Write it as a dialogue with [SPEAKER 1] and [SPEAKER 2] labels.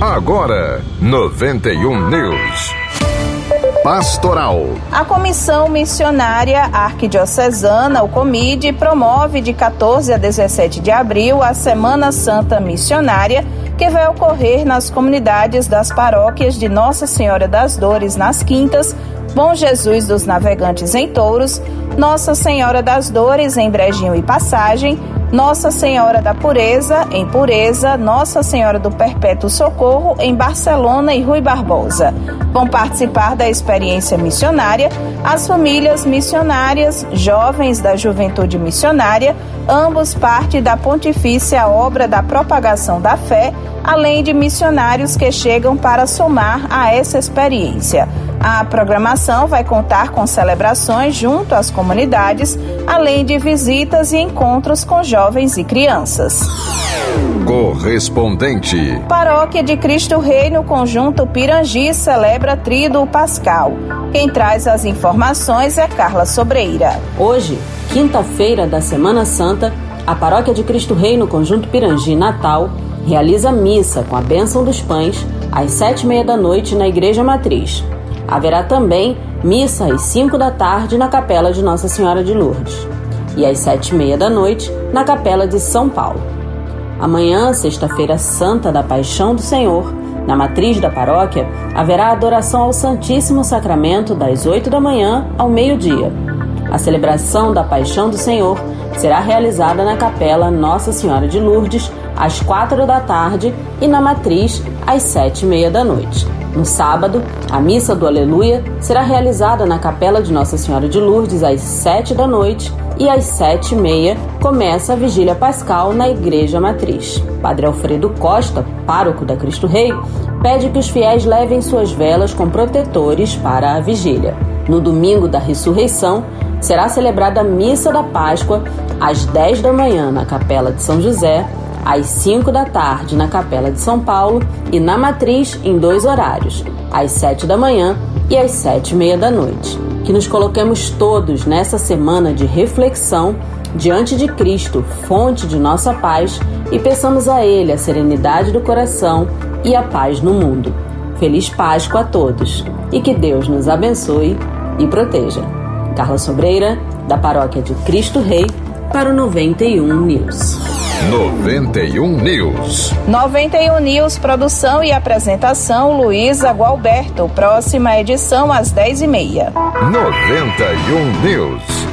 [SPEAKER 1] Agora, 91 News. Pastoral.
[SPEAKER 2] A Comissão Missionária Arquidiocesana, o COMID, promove de 14 a 17 de abril a Semana Santa Missionária, que vai ocorrer nas comunidades das paróquias de Nossa Senhora das Dores nas Quintas, Bom Jesus dos Navegantes em Touros, Nossa Senhora das Dores em Brejinho e Passagem, nossa Senhora da Pureza, em Pureza, Nossa Senhora do Perpétuo Socorro, em Barcelona e Rui Barbosa. Vão participar da experiência missionária as famílias missionárias, jovens da juventude missionária, ambos parte da pontifícia obra da propagação da fé, além de missionários que chegam para somar a essa experiência. A programação vai contar com celebrações junto às comunidades, além de visitas e encontros com jovens e crianças.
[SPEAKER 1] Correspondente.
[SPEAKER 2] Paróquia de Cristo Rei no Conjunto Pirangi celebra Tríduo Pascal. Quem traz as informações é Carla Sobreira.
[SPEAKER 3] Hoje, quinta-feira da Semana Santa, a Paróquia de Cristo Rei no Conjunto Pirangi Natal realiza missa com a bênção dos pães às sete e meia da noite na Igreja Matriz. Haverá também missa às 5 da tarde na Capela de Nossa Senhora de Lourdes e às sete e meia da noite na Capela de São Paulo. Amanhã, sexta-feira santa da Paixão do Senhor, na matriz da paróquia, haverá adoração ao Santíssimo Sacramento das 8 da manhã ao meio-dia. A celebração da Paixão do Senhor será realizada na Capela Nossa Senhora de Lourdes às quatro da tarde e na matriz às sete e meia da noite. No sábado, a missa do Aleluia será realizada na Capela de Nossa Senhora de Lourdes às sete da noite e às sete e meia começa a vigília pascal na Igreja Matriz. Padre Alfredo Costa, pároco da Cristo Rei, pede que os fiéis levem suas velas com protetores para a vigília. No domingo da ressurreição, será celebrada a missa da Páscoa às 10 da manhã na Capela de São José às 5 da tarde na Capela de São Paulo e na Matriz em dois horários, às 7 da manhã e às 7 e meia da noite. Que nos coloquemos todos nessa semana de reflexão diante de Cristo, fonte de nossa paz, e peçamos a Ele a serenidade do coração e a paz no mundo. Feliz Páscoa a todos e que Deus nos abençoe e proteja. Carla Sobreira, da Paróquia de Cristo Rei, para o 91 News.
[SPEAKER 1] 91 News.
[SPEAKER 2] 91 News, produção e apresentação Luísa Gualberto. Próxima edição às 10h30.
[SPEAKER 1] 91 News.